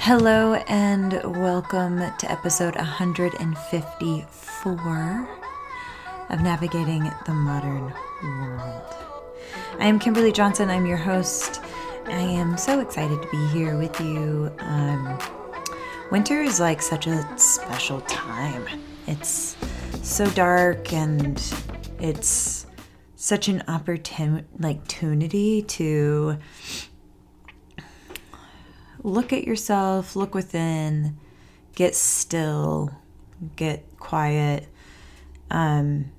Hello and welcome to episode 154 of Navigating the Modern World. I am Kimberly Johnson, I'm your host. I am so excited to be here with you. Um, winter is like such a special time. It's so dark and it's such an opportunity like to look at yourself, look within, get still, get quiet, um,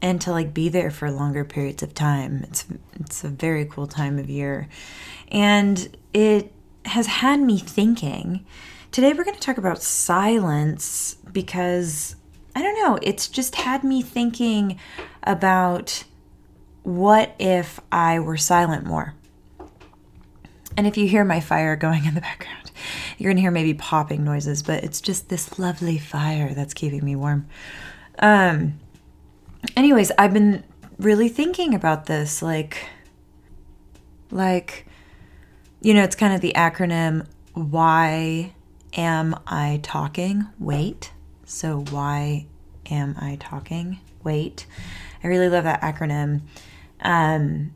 and to like be there for longer periods of time. It's it's a very cool time of year, and it has had me thinking. Today we're going to talk about silence because I don't know. It's just had me thinking about what if I were silent more and if you hear my fire going in the background, you're going to hear maybe popping noises, but it's just this lovely fire that's keeping me warm. Um anyways, I've been really thinking about this like like you know, it's kind of the acronym why am I talking? Wait. So why am I talking? Wait. I really love that acronym. Um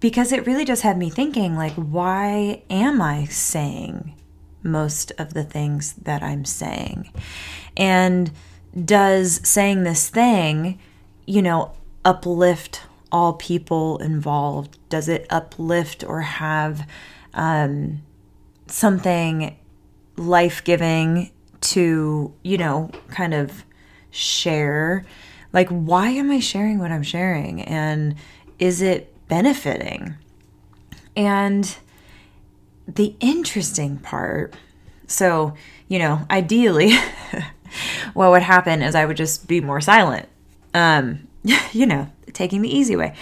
because it really just had me thinking like why am i saying most of the things that i'm saying? And does saying this thing you know uplift all people involved? Does it uplift or have um, something life-giving to you know kind of share? Like why am i sharing what i'm sharing? And is it benefiting. And the interesting part so, you know, ideally, what would happen is I would just be more silent. Um, you know, taking the easy way.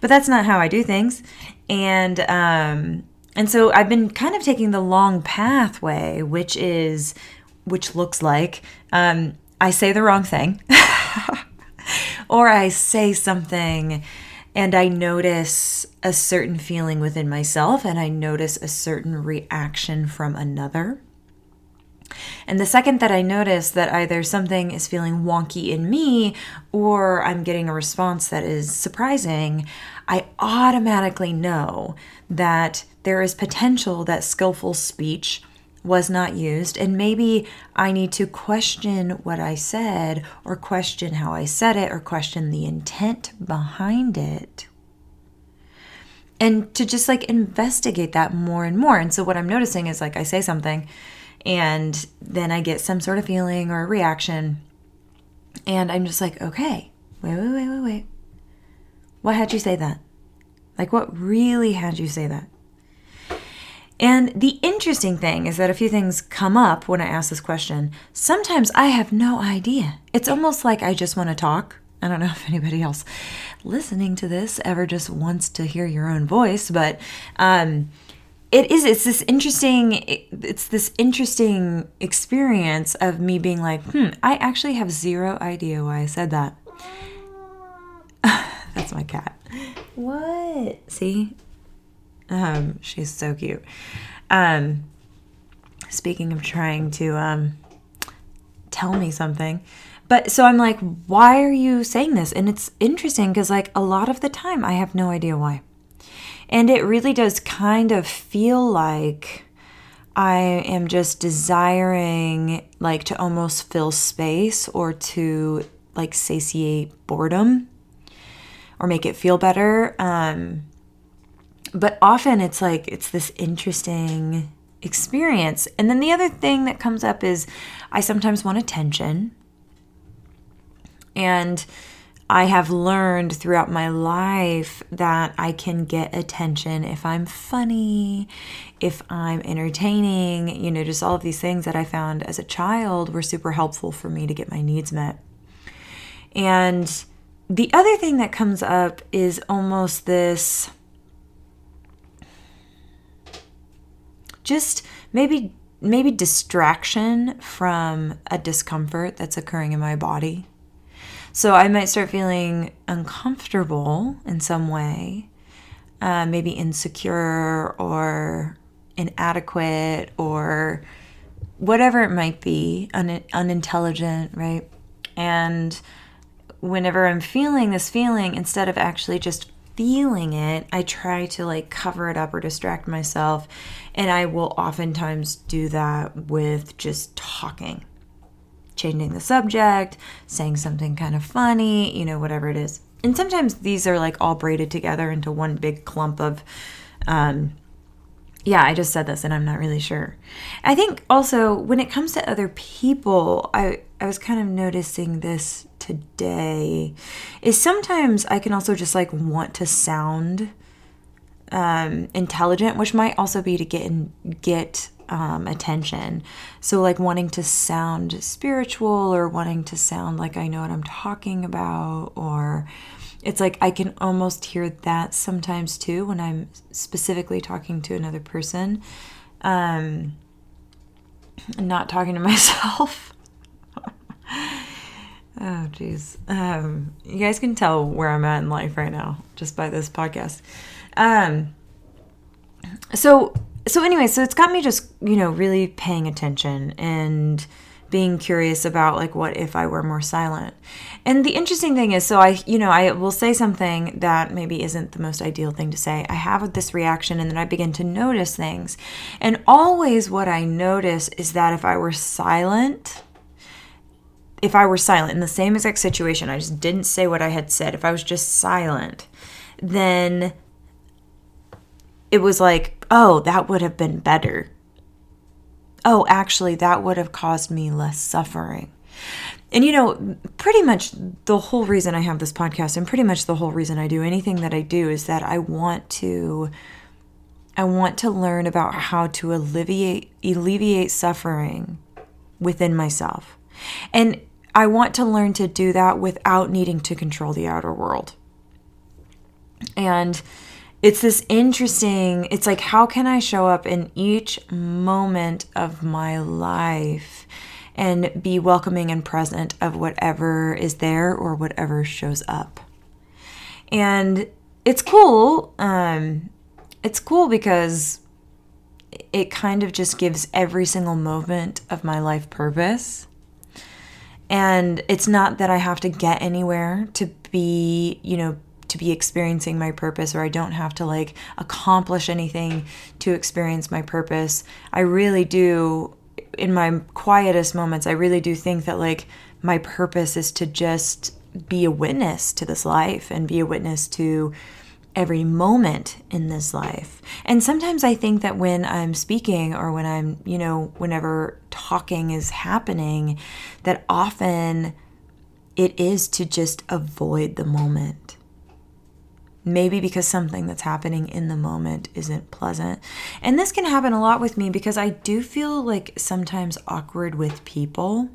But that's not how I do things. And um and so I've been kind of taking the long pathway, which is which looks like um I say the wrong thing. or I say something and I notice a certain feeling within myself and I notice a certain reaction from another. And the second that I notice that either something is feeling wonky in me or I'm getting a response that is surprising, I automatically know that there is potential that skillful speech was not used. And maybe I need to question what I said, or question how I said it, or question the intent behind it. And to just like investigate that more and more. And so, what I'm noticing is like I say something, and then I get some sort of feeling or a reaction. And I'm just like, okay, wait, wait, wait, wait, wait. What had you say that? Like, what really had you say that? And the interesting thing is that a few things come up when I ask this question. Sometimes I have no idea. It's almost like I just want to talk. I don't know if anybody else listening to this ever just wants to hear your own voice, but um, it is. It's this interesting. It's this interesting experience of me being like, hmm, I actually have zero idea why I said that. That's my cat. What? See, um, she's so cute. Um, speaking of trying to um, tell me something. But so I'm like, why are you saying this? And it's interesting because, like, a lot of the time I have no idea why. And it really does kind of feel like I am just desiring, like, to almost fill space or to, like, satiate boredom or make it feel better. Um, but often it's like it's this interesting experience. And then the other thing that comes up is I sometimes want attention. And I have learned throughout my life that I can get attention if I'm funny, if I'm entertaining, you know, just all of these things that I found as a child were super helpful for me to get my needs met. And the other thing that comes up is almost this just maybe maybe distraction from a discomfort that's occurring in my body. So I might start feeling uncomfortable in some way, uh, maybe insecure or inadequate or whatever it might be, un- unintelligent, right? And whenever I'm feeling this feeling, instead of actually just feeling it, I try to like cover it up or distract myself. And I will oftentimes do that with just talking, changing the subject, saying something kind of funny, you know, whatever it is. And sometimes these are like all braided together into one big clump of, um, yeah, I just said this and I'm not really sure. I think also when it comes to other people, I, I was kind of noticing this today is sometimes I can also just like want to sound um, intelligent, which might also be to get in, get um, attention. So like wanting to sound spiritual or wanting to sound like I know what I'm talking about, or it's like I can almost hear that sometimes too when I'm specifically talking to another person, um, and not talking to myself. Oh, jeez. Um, you guys can tell where I'm at in life right now just by this podcast. Um, so, so anyway, so it's got me just, you know, really paying attention and being curious about like what if I were more silent. And the interesting thing is, so I, you know, I will say something that maybe isn't the most ideal thing to say. I have this reaction and then I begin to notice things. And always what I notice is that if I were silent, if I were silent in the same exact situation, I just didn't say what I had said, if I was just silent, then it was like, oh, that would have been better. Oh, actually, that would have caused me less suffering. And you know, pretty much the whole reason I have this podcast and pretty much the whole reason I do anything that I do is that I want to I want to learn about how to alleviate alleviate suffering within myself. And I want to learn to do that without needing to control the outer world. And it's this interesting, it's like, how can I show up in each moment of my life and be welcoming and present of whatever is there or whatever shows up? And it's cool. Um, it's cool because it kind of just gives every single moment of my life purpose. And it's not that I have to get anywhere to be, you know, to be experiencing my purpose or I don't have to like accomplish anything to experience my purpose. I really do in my quietest moments, I really do think that like my purpose is to just be a witness to this life and be a witness to every moment in this life. And sometimes I think that when I'm speaking or when I'm, you know, whenever talking is happening, that often it is to just avoid the moment. Maybe because something that's happening in the moment isn't pleasant. And this can happen a lot with me because I do feel like sometimes awkward with people.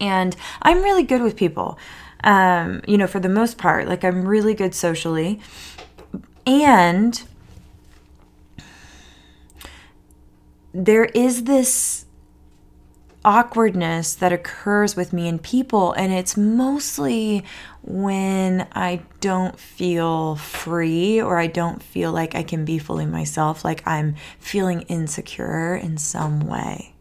And I'm really good with people um, you know, for the most part. Like I'm really good socially. And there is this awkwardness that occurs with me and people, and it's mostly when I don't feel free or I don't feel like I can be fully myself, like I'm feeling insecure in some way.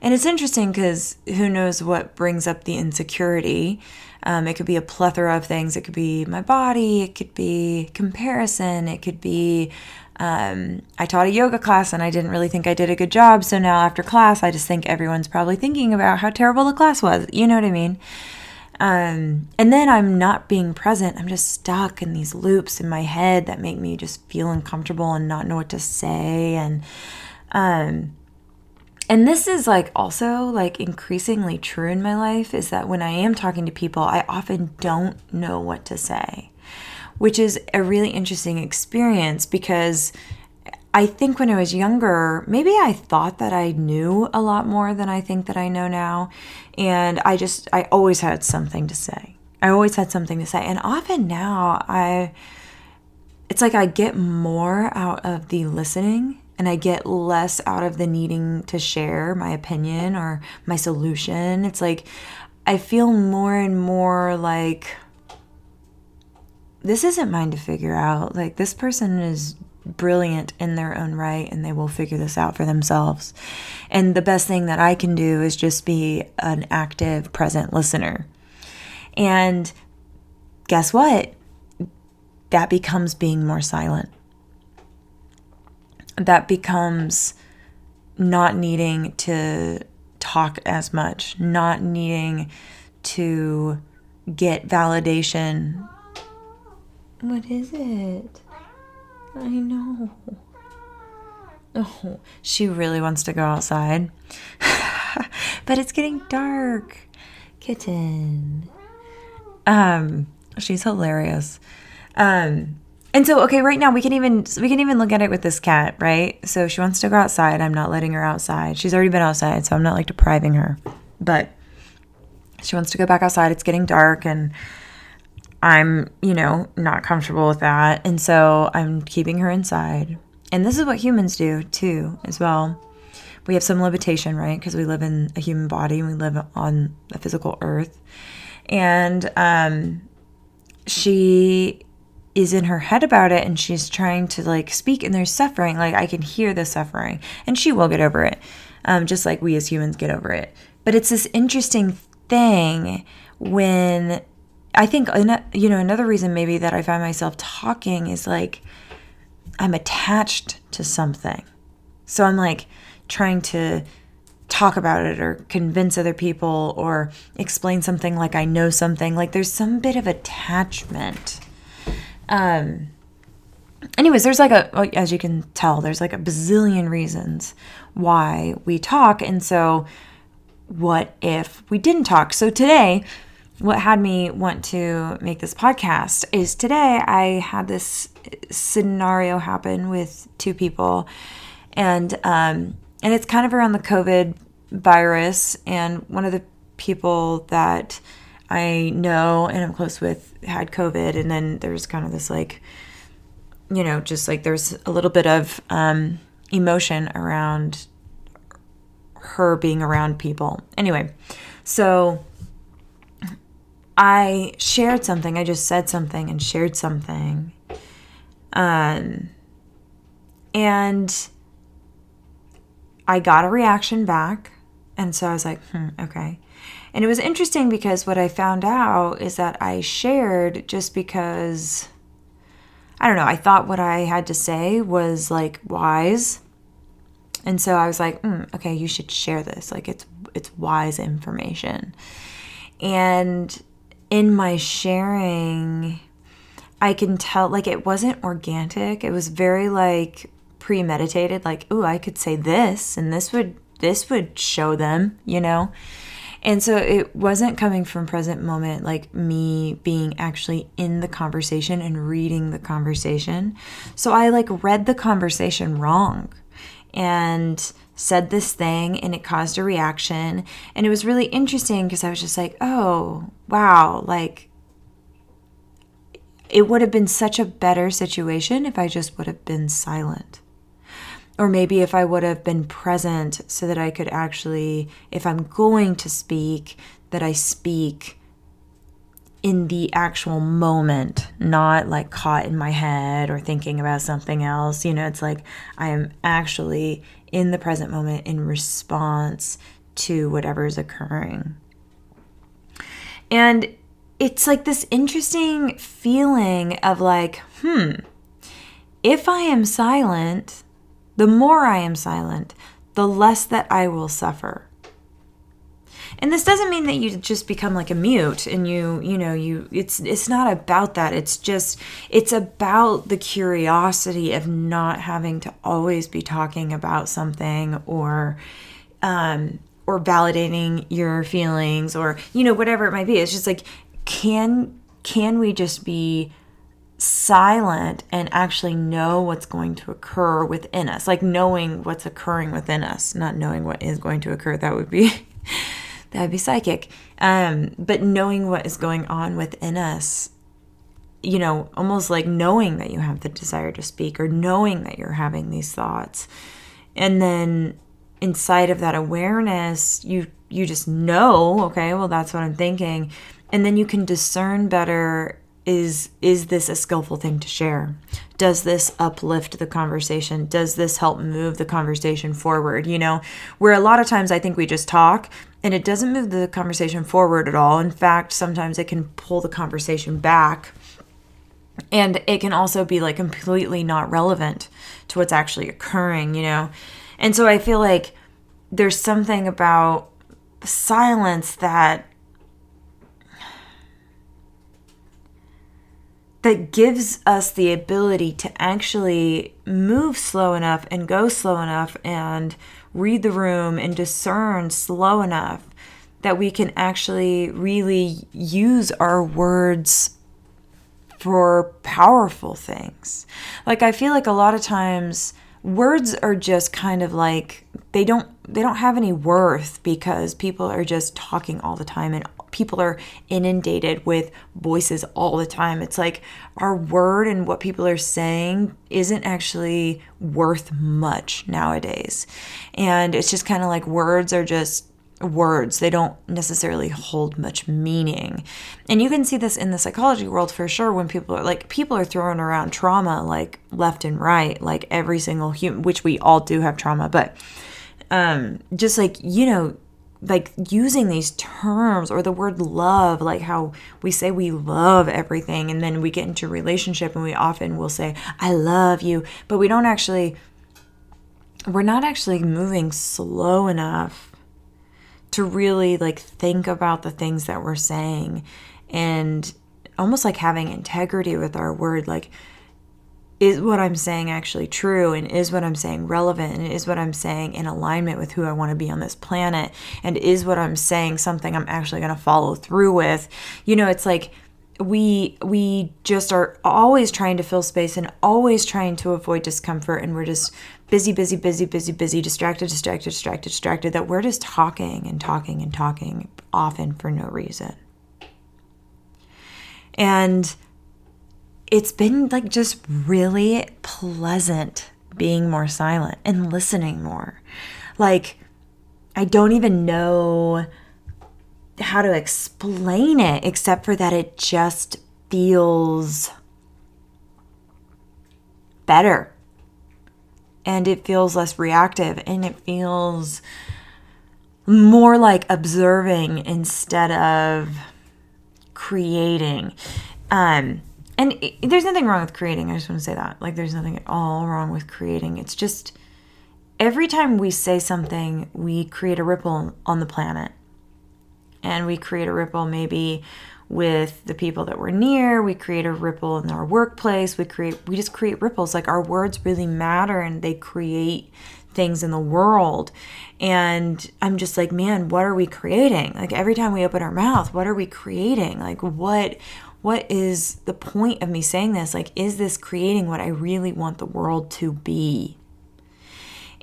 And it's interesting because who knows what brings up the insecurity. Um, it could be a plethora of things. It could be my body, it could be comparison, it could be um, I taught a yoga class and I didn't really think I did a good job. So now after class, I just think everyone's probably thinking about how terrible the class was. You know what I mean? Um, and then I'm not being present. I'm just stuck in these loops in my head that make me just feel uncomfortable and not know what to say. And um, and this is like also like increasingly true in my life is that when I am talking to people, I often don't know what to say, which is a really interesting experience because I think when I was younger, maybe I thought that I knew a lot more than I think that I know now. And I just, I always had something to say. I always had something to say. And often now, I, it's like I get more out of the listening and I get less out of the needing to share my opinion or my solution. It's like I feel more and more like this isn't mine to figure out. Like this person is brilliant in their own right and they will figure this out for themselves. And the best thing that I can do is just be an active, present listener. And guess what? That becomes being more silent. That becomes not needing to talk as much, not needing to get validation. What is it? I know. Oh, she really wants to go outside. but it's getting dark. Kitten. Um, she's hilarious. Um, and so okay, right now we can even we can even look at it with this cat, right? So she wants to go outside. I'm not letting her outside. She's already been outside, so I'm not like depriving her. But she wants to go back outside. It's getting dark and I'm, you know, not comfortable with that. And so I'm keeping her inside. And this is what humans do too, as well. We have some limitation, right? Because we live in a human body and we live on a physical earth. And um, she is in her head about it and she's trying to like speak and there's suffering. Like I can hear the suffering and she will get over it, um, just like we as humans get over it. But it's this interesting thing when I think you know another reason maybe that I find myself talking is like I'm attached to something. So I'm like trying to talk about it or convince other people or explain something like I know something. Like there's some bit of attachment. Um anyways, there's like a as you can tell, there's like a bazillion reasons why we talk and so what if we didn't talk? So today what had me want to make this podcast is today I had this scenario happen with two people, and um, and it's kind of around the COVID virus. And one of the people that I know and I'm close with had COVID, and then there's kind of this like, you know, just like there's a little bit of um, emotion around her being around people. Anyway, so I shared something. I just said something and shared something. Um, and I got a reaction back. And so I was like, hmm, okay. And it was interesting because what I found out is that I shared just because, I don't know, I thought what I had to say was like wise. And so I was like, mm, okay, you should share this. Like it's it's wise information. And in my sharing, I can tell like it wasn't organic. It was very like premeditated like, "Ooh, I could say this and this would this would show them," you know? And so it wasn't coming from present moment like me being actually in the conversation and reading the conversation. So I like read the conversation wrong and said this thing and it caused a reaction. And it was really interesting because I was just like, oh, wow, like it would have been such a better situation if I just would have been silent. Or maybe if I would have been present so that I could actually, if I'm going to speak, that I speak in the actual moment, not like caught in my head or thinking about something else. You know, it's like I am actually in the present moment in response to whatever is occurring. And it's like this interesting feeling of like, hmm, if I am silent, the more I am silent, the less that I will suffer. And this doesn't mean that you just become like a mute and you, you know, you it's it's not about that. It's just it's about the curiosity of not having to always be talking about something or um or validating your feelings or you know whatever it might be. It's just like can can we just be silent and actually know what's going to occur within us like knowing what's occurring within us not knowing what is going to occur that would be that would be psychic. Um, but knowing what is going on within us, you know, almost like knowing that you have the desire to speak or knowing that you're having these thoughts. And then inside of that awareness, you you just know, okay, well that's what I'm thinking. And then you can discern better is is this a skillful thing to share? Does this uplift the conversation? Does this help move the conversation forward? You know where a lot of times i think we just talk and it doesn't move the conversation forward at all. In fact sometimes it can pull the conversation back and it can also be like completely not relevant to what's actually occurring you know? And so i feel like there's something about silence that that gives us the ability to actually move slow enough and go slow enough and read the room and discern slow enough that we can actually really use our words for powerful things. Like I feel like a lot of times words are just kind of like they don't they don't have any worth because people are just talking all the time and people are inundated with voices all the time. It's like our word and what people are saying isn't actually worth much nowadays. And it's just kind of like words are just words. They don't necessarily hold much meaning. And you can see this in the psychology world for sure when people are like people are throwing around trauma like left and right, like every single human which we all do have trauma, but um just like, you know, like using these terms or the word love like how we say we love everything and then we get into relationship and we often will say i love you but we don't actually we're not actually moving slow enough to really like think about the things that we're saying and almost like having integrity with our word like is what I'm saying actually true? And is what I'm saying relevant? And is what I'm saying in alignment with who I want to be on this planet? And is what I'm saying something I'm actually going to follow through with? You know, it's like we we just are always trying to fill space and always trying to avoid discomfort and we're just busy busy busy busy busy distracted distracted distracted distracted that we're just talking and talking and talking often for no reason and it's been like just really pleasant being more silent and listening more. Like, I don't even know how to explain it except for that it just feels better and it feels less reactive and it feels more like observing instead of creating. Um, and it, there's nothing wrong with creating. I just want to say that. Like, there's nothing at all wrong with creating. It's just every time we say something, we create a ripple on the planet. And we create a ripple maybe with the people that we're near. We create a ripple in our workplace. We create, we just create ripples. Like, our words really matter and they create things in the world. And I'm just like, man, what are we creating? Like every time we open our mouth, what are we creating? Like what what is the point of me saying this? Like, is this creating what I really want the world to be?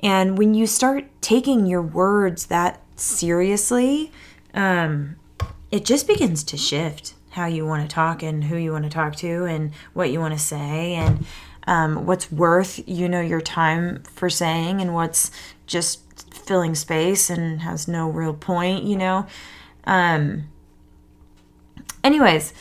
And when you start taking your words that seriously, um, it just begins to shift how you want to talk and who you want to talk to and what you want to say and um, what's worth you know your time for saying and what's just filling space and has no real point you know um, anyways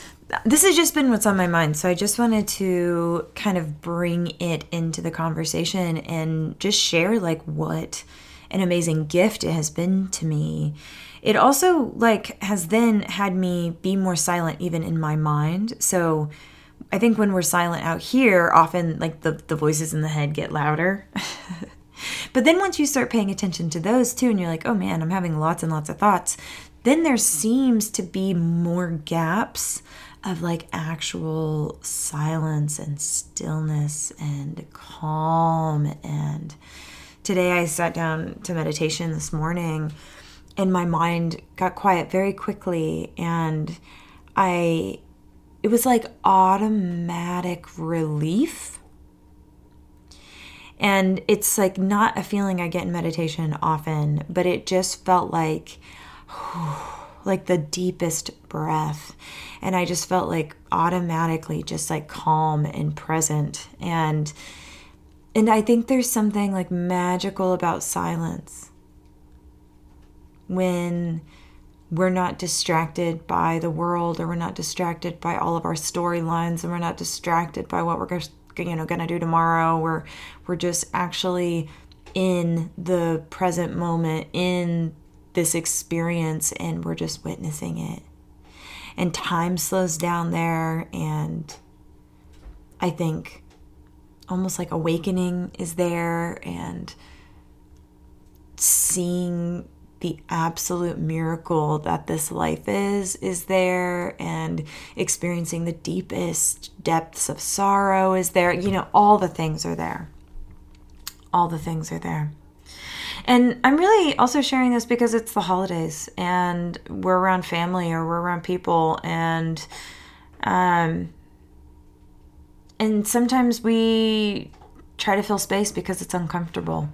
this has just been what's on my mind. So I just wanted to kind of bring it into the conversation and just share like what an amazing gift it has been to me. It also like has then had me be more silent even in my mind. So I think when we're silent out here, often like the, the voices in the head get louder. but then once you start paying attention to those too, and you're like, oh man, I'm having lots and lots of thoughts, then there seems to be more gaps of like actual silence and stillness and calm. And today I sat down to meditation this morning and my mind got quiet very quickly and I it was like automatic relief. And it's like not a feeling I get in meditation often, but it just felt like like the deepest breath. And I just felt like automatically just like calm and present. And and I think there's something like magical about silence. When we're not distracted by the world or we're not distracted by all of our storylines and we're not distracted by what we're you know going to do tomorrow we're we're just actually in the present moment in this experience and we're just witnessing it. And time slows down there and i think almost like awakening is there and seeing the absolute miracle that this life is is there and experiencing the deepest depths of sorrow is there. You know all the things are there. All the things are there and i'm really also sharing this because it's the holidays and we're around family or we're around people and um and sometimes we try to fill space because it's uncomfortable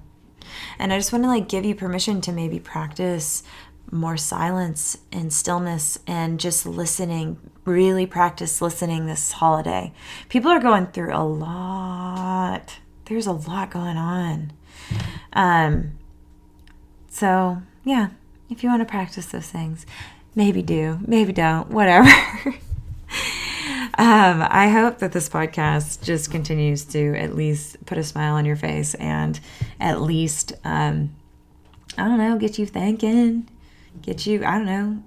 and I just want to like give you permission to maybe practice more silence and stillness and just listening. Really practice listening this holiday. People are going through a lot. There's a lot going on. Um so, yeah, if you want to practice those things, maybe do, maybe don't, whatever. Um, I hope that this podcast just continues to at least put a smile on your face and at least, um, I don't know, get you thinking, get you, I don't know,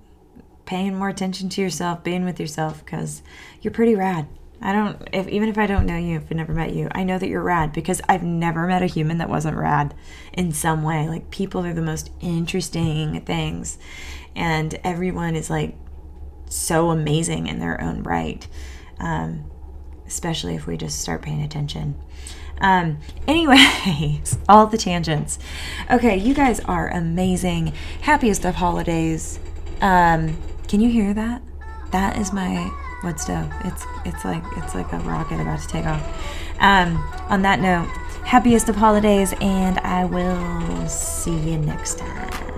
paying more attention to yourself, being with yourself, because you're pretty rad. I don't, if even if I don't know you, if I never met you, I know that you're rad because I've never met a human that wasn't rad in some way. Like people are the most interesting things, and everyone is like so amazing in their own right um, especially if we just start paying attention. Um, anyways, all the tangents. Okay, you guys are amazing. Happiest of holidays. Um, can you hear that? That is my wood stove. It's it's like it's like a rocket about to take off. Um, on that note, happiest of holidays, and I will see you next time.